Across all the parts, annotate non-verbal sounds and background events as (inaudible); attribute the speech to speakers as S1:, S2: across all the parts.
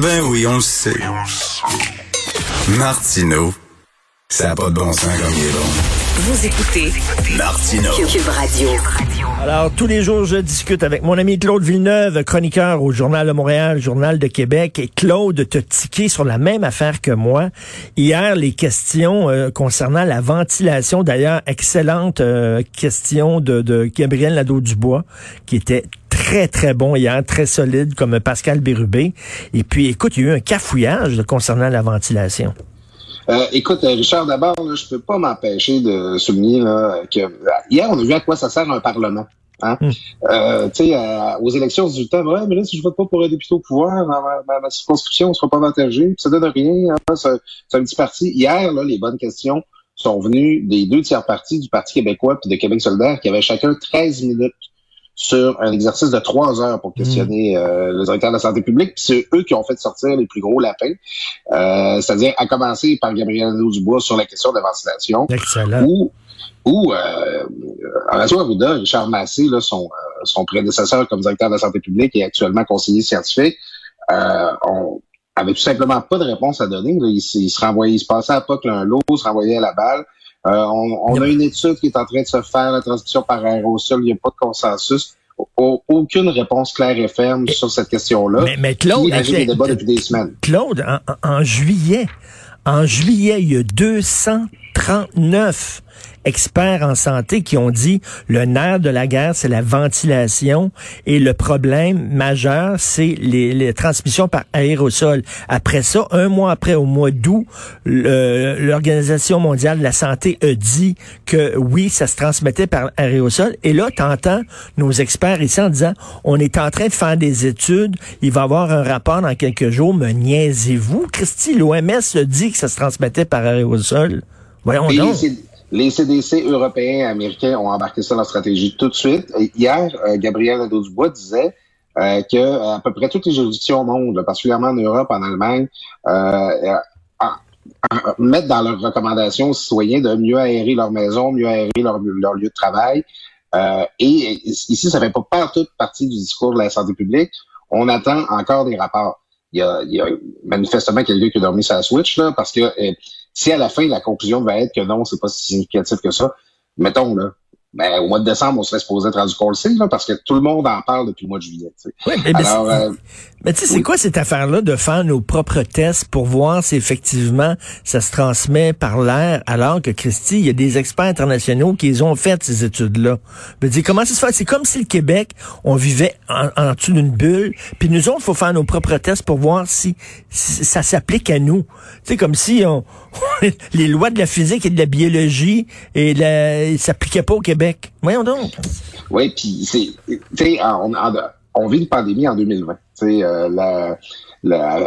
S1: Ben oui, on le sait. Martineau, ça n'a pas de bon sens comme il est bon.
S2: Vous écoutez
S1: Martineau.
S2: Cube Radio.
S3: Alors, tous les jours, je discute avec mon ami Claude Villeneuve, chroniqueur au Journal de Montréal, Journal de Québec. Et Claude, te tiqué sur la même affaire que moi. Hier, les questions euh, concernant la ventilation, d'ailleurs, excellente euh, question de, de Gabriel Nadeau-Dubois, qui était très, très bon hier, très solide, comme Pascal Bérubé. Et puis, écoute, il y a eu un cafouillage là, concernant la ventilation.
S4: Euh, écoute, euh, Richard, d'abord, je peux pas m'empêcher de souligner là, que euh, hier, on a vu à quoi ça sert un Parlement. Hein?
S3: Hmm.
S4: Euh, tu sais, euh, aux élections, du temps, ouais, mais là, si je vote pas pour un député au pouvoir, dans ma, ma- ma circonscription, on sera pas avantagé, ça donne rien, hein, c'est c'est un petit parti. Hier, là, les bonnes questions sont venues des deux tiers partis du Parti québécois puis de Québec solidaire qui avaient chacun 13 minutes sur un exercice de trois heures pour questionner euh, le directeur de la santé publique. Puis c'est eux qui ont fait sortir les plus gros lapins, euh, c'est-à-dire à commencer par Gabriel Nadeau-Dubois sur la question de la ventilation,
S3: Excellent.
S4: ou ou euh, Horacio Arruda, Richard Massé, là, son, euh, son prédécesseur comme directeur de la santé publique et actuellement conseiller scientifique, euh, on avait tout simplement pas de réponse à donner. Là. Il, se- il se renvoyait, il se passait à pas l'un l'autre, se renvoyait à la balle. Euh, on, on a une étude qui est en train de se faire, la transmission par aérosol, il n'y a pas de consensus. Au- aucune réponse claire et ferme sur cette question-là.
S3: Mais, mais Claude,
S4: qui agite les débats depuis des semaines.
S3: Claude, en, en- en juillet, en juillet, il y a 239 experts en santé qui ont dit le nerf de la guerre, c'est la ventilation et le problème majeur, c'est les, les transmissions par aérosol. Après ça, un mois après, au mois d'août, l'Organisation mondiale de la santé a dit que oui, ça se transmettait par aérosol. Et là, t'entends nos experts ici en disant, on est en train de faire des études, il va y avoir un rapport dans quelques jours, me niaisez-vous? Christy, l'OMS a dit que ça se transmettait par aérosol. Voyons donc.
S4: Les, CDC européens et américains ont embarqué ça dans la stratégie tout de suite. Hier, euh, Gabriel Nadeau-Dubois disait euh, que euh, à peu près toutes les juridictions au monde, particulièrement en Europe, en Allemagne, euh, euh, en- en- mettent dans leurs recommandations aux citoyens de mieux aérer leur maison, mieux aérer leur, leur lieu de travail. Euh, et ici, ça fait pas pas toute partie du discours de la santé publique. On attend encore des rapports. Il y a, il y a manifestement quelqu'un qui a dormi sa switch là, parce que si à la fin la conclusion va être que non, c'est pas si significatif que ça, mettons là, ben, au mois de décembre, on serait supposé être rendu sait, là, parce que tout le monde en parle depuis le mois de juillet.
S3: Oui, mais, mais
S4: Alors,
S3: c'est-
S4: euh,
S3: mais tu sais, c'est quoi cette affaire-là de faire nos propres tests pour voir si effectivement ça se transmet par l'air, alors que Christy, il y a des experts internationaux qui les ont fait ces études-là. Veux dire, comment ça se fait? C'est comme si le Québec, on vivait en, en dessous d'une bulle, puis nous autres, il faut faire nos propres tests pour voir si, si ça s'applique à nous. Tu sais, comme si on, (laughs) les lois de la physique et de la biologie et la, ils s'appliquaient pas au Québec. Voyons donc.
S4: Oui, puis c'est, on, on, vit une pandémie en 2020. Tu sais, euh,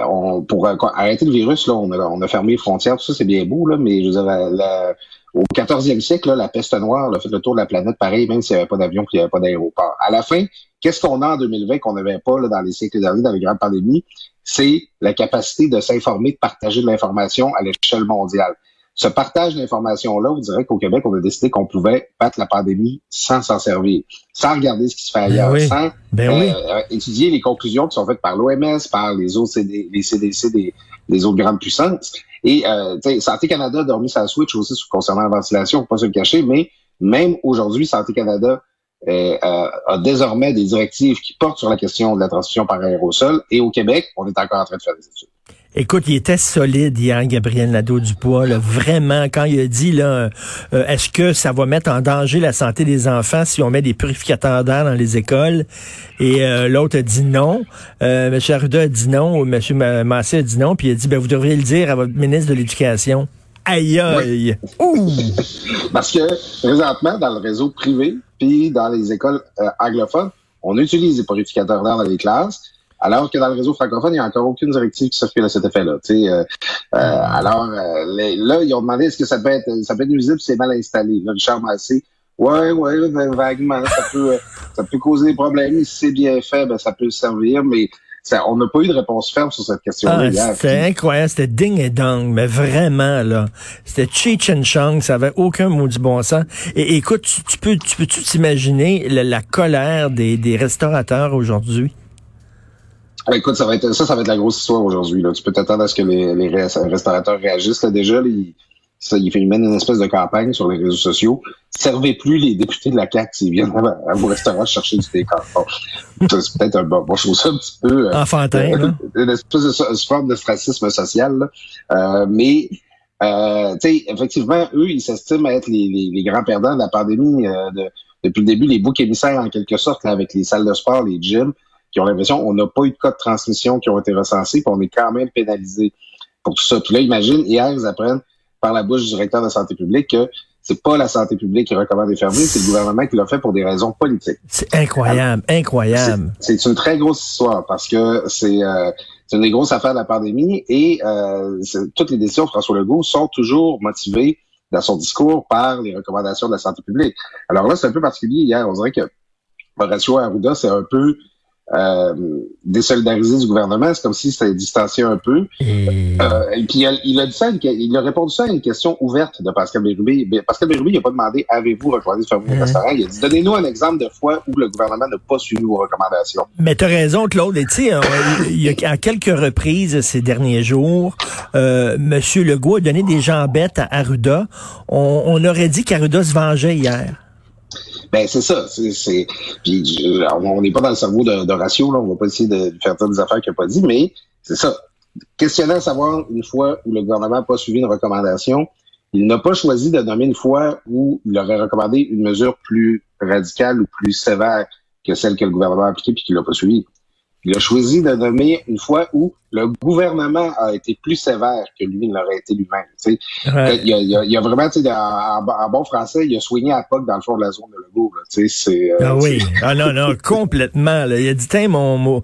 S4: on, pour euh, arrêter le virus, on a, fermé les frontières, tout ça, c'est bien beau, mais je veux dire, au 14e siècle, la peste noire a fait le tour de la planète, pareil, même s'il n'y avait pas d'avion, puis il n'y avait pas d'aéroport. À la fin, qu'est-ce qu'on a en 2020 qu'on n'avait pas dans les siècles derniers, dans les grandes pandémies? C'est la capacité de s'informer, de partager de l'information à l'échelle mondiale. Ce partage d'informations-là, vous direz qu'au Québec, on a décidé qu'on pouvait battre la pandémie sans s'en servir, sans regarder ce qui se fait ailleurs,
S3: oui.
S4: sans
S3: Ben
S4: euh,
S3: oui.
S4: euh, étudier les conclusions qui sont faites par l'OMS, par les autres CD, les CDC des, des autres grandes puissances. Et euh, Santé Canada a dormi sa switch aussi sur- concernant la ventilation, faut pas se le cacher, mais même aujourd'hui, Santé Canada euh, euh, a désormais des directives qui portent sur la question de la transmission par aérosol. Et au Québec, on est encore en train de faire des études.
S3: Écoute, il était solide hier, Gabriel Nadeau-Dubois, là, vraiment, quand il a dit, là, euh, est-ce que ça va mettre en danger la santé des enfants si on met des purificateurs d'air dans les écoles? Et euh, l'autre a dit non. Euh, M. Arruda a dit non, M. Ma- Massé a dit non, puis il a dit, ben, vous devriez le dire à votre ministre de l'Éducation. Aïe, aïe!
S4: Parce que présentement, dans le réseau privé, puis dans les écoles euh, anglophones, on utilise des purificateurs d'air dans les classes. Alors que dans le réseau francophone, il n'y a encore aucune directive qui circule à cet effet-là. Euh, alors là, ils ont demandé est-ce que ça peut être ça peut être nuisible si c'est mal installé. Là, Richard Massé, ouais, ouais, vaguement, ça peut ça peut causer des problèmes. Si c'est bien fait, ben, ça peut servir, mais on n'a pas eu de réponse ferme sur cette question-là
S3: ah, C'était incroyable, c'était ding et dong, mais vraiment, là. C'était Cheech and Chong, ça avait aucun mot du bon sens. Et écoute, tu, peux tu peux t'imaginer la, colère des, des restaurateurs aujourd'hui?
S4: Ah, écoute, ça va être ça, ça va être la grosse histoire aujourd'hui. Tu peux t'attendre à ce que les, les restaurateurs réagissent. Là, déjà, les, ça, il fait une espèce de campagne sur les réseaux sociaux. Servez plus les députés de la CAQ s'ils viennent à, vos restaurants chercher du steak C'est peut-être un bon, bon chose un petit peu.
S3: Euh, Enfantin,
S4: euh, Une espèce de, forme de stracisme social. Euh, mais euh, effectivement, eux, ils s'estiment être les, les, les, grands perdants de la pandémie. Euh, de, depuis le début, les boucs émissaires, en quelque sorte, avec les salles de sport, les gyms, qui ont l'impression qu'on n'a pas eu de cas de transmission qui ont été recensés, puis on est quand même pénalisé pour tout ça. Puis là, imagine, hier, ils apprennent par la bouche du directeur de la santé publique que c'est pas la santé publique qui recommande les fermer, c'est le gouvernement qui l'a fait pour des raisons politiques.
S3: C'est incroyable, incroyable.
S4: C'est une très grosse histoire parce que c'est euh, une des grosses affaires de la pandémie et euh, toutes les décisions de François Legault sont toujours motivées dans son discours par les recommandations de la santé publique. Alors là, c'est un peu particulier hier. On dirait que Horacio Arruda, c'est un peu euh, désolidariser du gouvernement. C'est comme si c'était distancié un peu. Et, euh, et puis il a, dit ça, il a répondu ça à une question ouverte de Pascal Bérubé. Pascal Bérubé, il n'a pas demandé avez-vous recommandé de fermer le restaurant? Il a dit donnez-nous un exemple de fois où le gouvernement n'a pas suivi vos recommandations.
S3: Mais tu as raison, Claude. Et tu sais, il y a à quelques reprises ces derniers jours, euh, M. Legault a donné des jambettes à Arruda. On, on aurait dit qu'Arruda se vengeait hier.
S4: Ben c'est ça. C'est, on n'est pas dans le cerveau de, ratio, là. On va pas essayer de faire des affaires qu'il n'a pas dit, mais c'est ça. Questionnant à savoir une fois où le gouvernement n'a pas suivi une recommandation, il n'a pas choisi de nommer une fois où il aurait recommandé une mesure plus radicale ou plus sévère que celle que le gouvernement a appliquée puis qu'il n'a pas suivi. Il a choisi de nommer une fois où le gouvernement a été plus sévère que lui ne l'aurait été lui-même. Ouais. Il, y a, il, a, vraiment, en, en, bon français, il a soigné à POC dans le fond de la zone de Legault.
S3: C'est, euh, ah oui, ah non, non, (laughs) complètement. Là. Il a dit, tiens, mon, mon,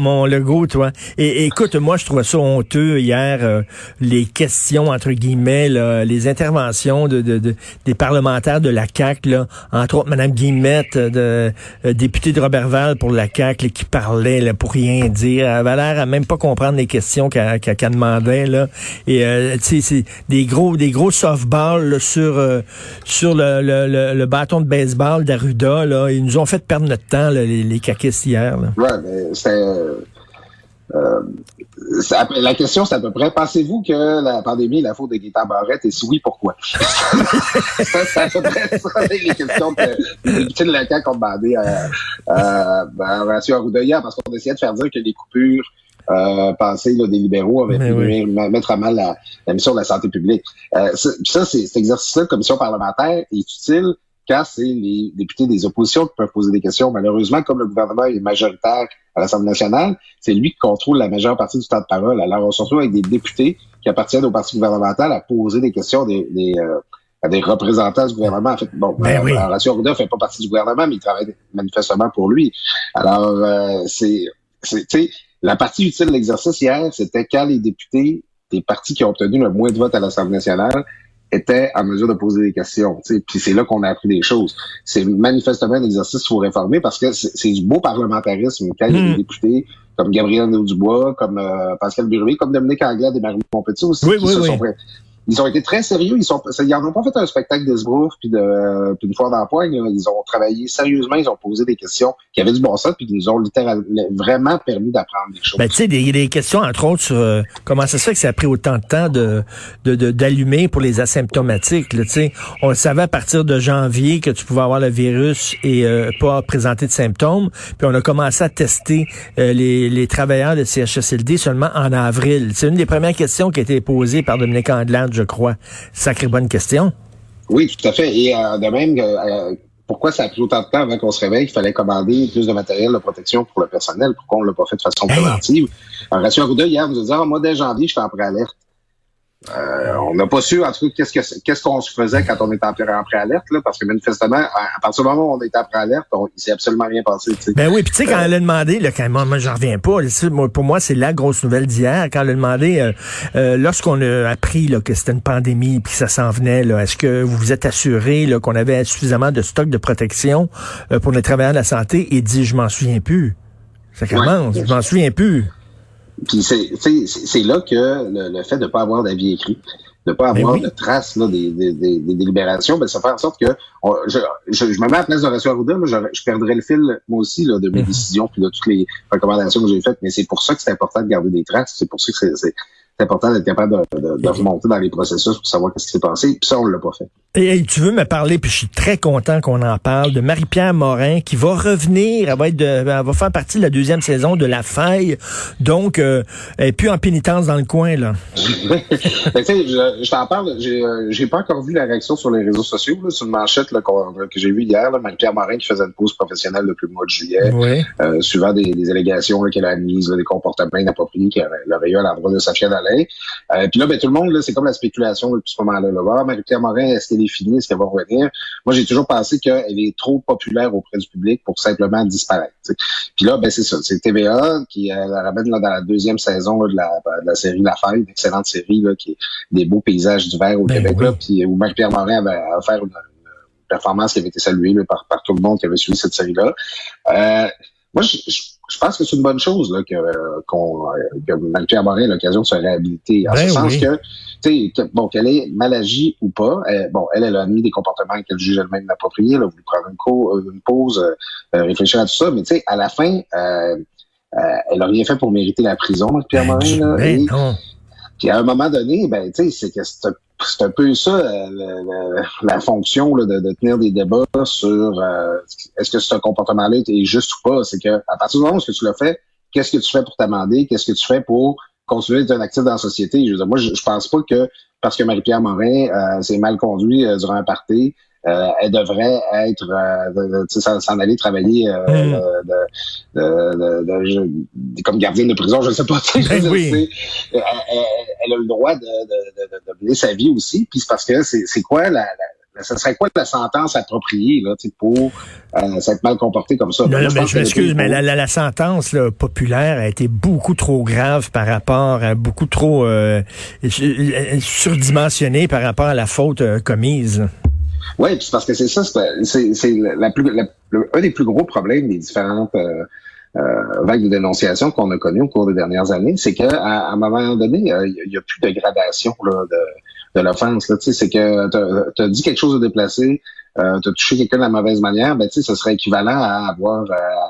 S3: mon, Legault, toi. Et, écoute, moi, je trouve ça honteux hier, euh, les questions, entre guillemets, là, les interventions de, de, de, des parlementaires de la CAQ, là, entre autres Mme Guillemette, de, euh, députée de Robertval pour la CAQ, qui parlait là, pour rien dire. Elle avait l'air à même pas comprendre les questions qu'elle demandait là. Et euh, c'est des gros des gros softballs sur euh, sur le, le, le, bâton de baseball d'Aruda là. Ils nous ont fait perdre notre temps les, les caquistes hier.
S4: Euh, la question, c'est à peu près, pensez-vous que la pandémie est la faute de Guetta Barrette et si oui, pourquoi? (laughs) c'est à peu près ça, les questions que de la demandé à, à, à, hier parce qu'on essayait de faire dire que les coupures euh, passé des libéraux avaient pu mettre à mal la, mission de la santé publique. Euh, ça, c'est, cet exercice-là, commission parlementaire, est utile quand c'est les députés des oppositions qui peuvent poser des questions. Malheureusement, comme le gouvernement est majoritaire à l'Assemblée nationale, c'est lui qui contrôle la majeure partie du temps de parole. Alors, on se retrouve avec des députés qui appartiennent au parti gouvernemental à poser des questions des, des euh, à des représentants du gouvernement. En fait, bon, ben oui. Horacio fait pas partie du gouvernement, mais il travaille manifestement pour lui. Alors, euh, c'est, c'est, la partie utile de l'exercice hier, c'était quand les députés des partis qui ont obtenu le moins de votes à l'Assemblée nationale étaient en mesure de poser des questions. Puis c'est là qu'on a appris des choses. C'est manifestement un exercice qu'il faut réformer parce que c'est du beau parlementarisme. Quand il y a des hmm. députés comme Gabriel Dubois, comme euh, Pascal Burvé, comme Dominique Anglade et Marie Montpetit aussi, qui se sont ils ont été très sérieux. Ils sont, ils en ont pas fait un spectacle d'esbrouf puis de, puis une fois d'empoigne. Ils ont travaillé sérieusement. Ils ont posé des questions qui avaient du bon sens puis qui nous ont littéralement vraiment permis d'apprendre des choses.
S3: Ben, tu sais, il y a des questions entre autres sur euh, comment ça se fait que ça a pris autant de temps de, d'allumer de, pour les asymptomatiques. Sais, on savait à partir de janvier que tu pouvais avoir le virus et euh, pas présenter de symptômes. Puis on a commencé à tester euh, les, les travailleurs de CHSLD seulement en avril. C'est une des premières questions qui a été posée par Dominique Andelade je crois. Sacrée bonne question.
S4: Oui, tout à fait. Et euh, de même, euh, pourquoi ça a pris autant de temps avant qu'on se réveille qu'il fallait commander plus de matériel de protection pour le personnel? Pourquoi on ne l'a pas fait de façon préventive? En Ratio Arruda, hier, vous a dit, ah, moi, dès janvier, je fais en préalerte. Euh, on n'a pas su, en tout cas, qu'est-ce que qu'est-ce qu'on se faisait quand on était en, pré-alerte, là, parce que manifestement, à, partir du moment où on était en pré-alerte, il s'est absolument rien passé.
S3: Ben oui, puis tu sais, quand elle a demandé, là, quand, moi, moi j'en reviens pas, pour moi, c'est la grosse nouvelle d'hier, quand elle a demandé, euh, euh, lorsqu'on a appris là, que c'était une pandémie puis que ça s'en venait, est-ce que vous vous êtes assuré qu'on avait suffisamment de stock de protection pour les travailleurs de la santé? Et dit, je m'en souviens plus. Ça commence, je m'en souviens plus.
S4: Puis c'est là que le, fait de ne pas avoir d'avis écrit, de ne pas avoir de traces là, des, des, des, délibérations, ben, ça fait en sorte que je, je, me mets à la place de Rassurant Arruda, je, je perdrais le fil moi aussi là, de mes mm-hmm. décisions puis de toutes les recommandations que j'ai faites, mais c'est pour ça que c'est important de garder des traces, c'est pour ça que c'est c'est important d'être capable de, de, de, remonter dans les processus pour savoir ce qui s'est passé. Puis ça, on l'a pas fait.
S3: Et, tu veux me parler, puis je suis très content qu'on en parle, de Marie-Pierre Morin qui va revenir, elle va être de, elle va faire partie de la deuxième saison de La Faille. Donc, euh, elle est plus en pénitence dans le coin, là. (laughs)
S4: ben, je, je t'en parle, j'ai, euh, pas encore vu la réaction sur les réseaux sociaux, là, sur une manchette là, que j'ai vue hier, Marie-Pierre Morin qui faisait une pause professionnelle depuis le mois de juillet, euh, suivant des, des allégations qu'elle a admises, des comportements inappropriés qu'elle aurait eu à l'endroit de sa euh, puis là, ben, tout le monde, là, c'est comme la spéculation depuis ce moment-là. Là. Ah, Marie-Pierre Morin, est-ce qu'elle est finie? Est-ce qu'elle va revenir? Moi, j'ai toujours pensé qu'elle est trop populaire auprès du public pour simplement disparaître. Puis là, ben, c'est ça. C'est TVA qui euh, la ramène là, dans la deuxième saison de, la, de, la, série La Fête, une excellente série là, qui est des beaux paysages d'hiver au ben Québec. Là, puis où Marie-Pierre Morin avait à faire une, performance qui avait été saluée par, par tout le monde qui avait suivi cette série-là. Euh, moi, je, je pense que c'est une bonne chose là, que, qu'on, que Marie-Pierre Morin ait l'occasion de se réhabiliter. En ben ce sens que, tu sais, bon, qu'elle ait mal agi ou pas, elle, bon, elle, elle a admis des comportements qu'elle juge elle-même inappropriés, elle a voulu prendre une, une pause, euh, réfléchir à tout ça, mais tu sais, à la fin, euh, euh, elle a rien fait pour mériter la prison, Marie-Pierre ben, Morin. Là, ben non. Puis à un moment donné, ben, tu sais, c'est que c'est un peu ça euh, la, fonction là, de, de, tenir des débats sur euh, est-ce que ce comportement-là est juste ou pas? C'est que à partir du moment où tu le fais, qu'est-ce que tu fais pour t'amender, qu'est-ce que tu fais pour continuer d'être un actif dans la société? Je veux dire, moi, je, je pense pas que parce que Marie-Pierre Morin euh, s'est mal conduit durant un party, euh, elle devrait être euh, s'en aller travailler euh, mm. de, comme gardienne de prison, je ne sais pas. Ben oui. elle, elle, a le droit de, de, mener sa vie aussi. Puis c'est parce que c'est quoi la, la ça serait quoi la sentence appropriée là, pour euh, s'être mal comporté comme ça?
S3: Non, ben, je, m'excuse, mais la, la, sentence là, populaire a été beaucoup trop grave par rapport à beaucoup trop euh, surdimensionnée par rapport à la faute commise.
S4: Oui, parce que c'est ça, c'est la plus, un des plus gros problèmes des différentes euh, euh, vagues de dénonciation qu'on a connues au cours des dernières années, c'est qu'à à un moment donné, euh, il n'y a, plus de gradation là, de, de l'offense. C'est que tu as, dit quelque chose de déplacé, euh, tu as touché quelqu'un de la mauvaise manière, ben, ce serait équivalent à avoir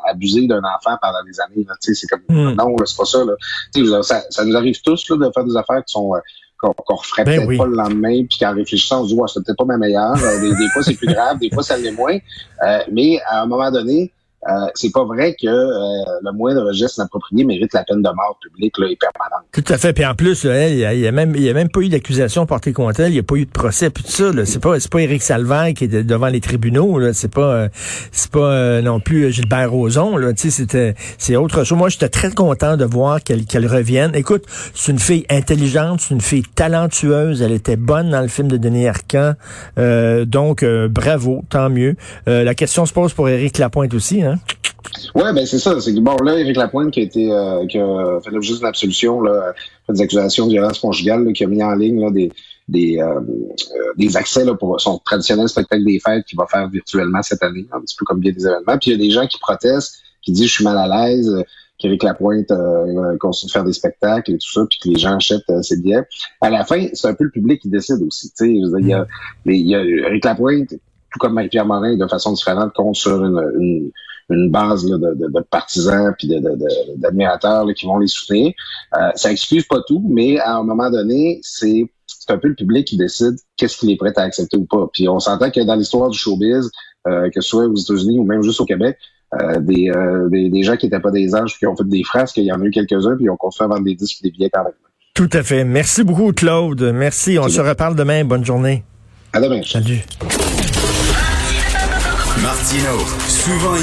S4: abusé d'un enfant pendant des années. C'est comme hmm. non, c'est pas ça, là. Ça, ça nous arrive tous là, de faire des affaires qui sont qu'on qu referait ben peut-être pas le lendemain, puis qu'en réfléchissant, on se dit, ouais, c'est peut-être pas ma meilleure. Euh, des, des, fois, c'est plus grave, des fois, ça l'est moins. Euh, mais à un moment donné, euh, c'est pas vrai que euh, le moindre geste inapproprié mérite la peine de mort publique là, et permanente.
S3: Tout à fait. Puis en plus, il y, a même il y a même pas eu d'accusation portée contre elle, il n'y a pas eu de procès, puis tout ça. C'est pas c'est pas Éric Salvaire qui est devant les tribunaux. Là. C'est pas euh, c'est pas non plus Gilbert Rozon. Là. C'était c'est autre chose. Moi, j'étais très content de voir qu'elle qu'elle revienne. Écoute, c'est une fille intelligente, c'est une fille talentueuse. Elle était bonne dans le film de Denis Arcand. donc bravo, tant mieux. la question se pose pour Éric Lapointe aussi. Hein?
S4: Ouais, ben c'est ça. C'est que bon, là, Éric Lapointe qui a été euh, qui a fait l'objet d'une absolution, là, fait des accusations de violence conjugale, là, qui a mis en ligne là, des des, euh, euh, des accès là, pour son traditionnel spectacle des fêtes qu'il va faire virtuellement cette année, un petit peu comme bien des événements. Puis il y a des gens qui protestent, qui disent je suis mal à l'aise, qu'Éric Lapointe euh, continue de faire des spectacles et tout ça, puis que les gens achètent ses billets. À la fin, c'est un peu le public qui décide aussi. Tu sais, il y a, il y a Éric Lapointe, tout comme Marie-Pierre Morin, de façon différente, compte sur une, une une base de, de, de, partisans puis d'admirateurs qui vont les soutenir. Euh, ça excuse pas tout, mais à un moment donné, c'est un peu le public qui décide qu'est-ce qu'il est prêt à accepter ou pas. Puis on s'entend que dans l'histoire du showbiz, euh, que ce soit aux États-Unis ou même juste au Québec, euh, des, euh, des, des, gens qui n'étaient pas des anges qui ont fait des frasques, il y en a eu quelques-uns, puis ils ont continué à vendre des disques et des billets quand même.
S3: Tout à fait. Merci beaucoup, Claude. Merci. On se reparle demain. Bonne journée.
S4: À demain.
S3: Salut.
S1: Martino, souvent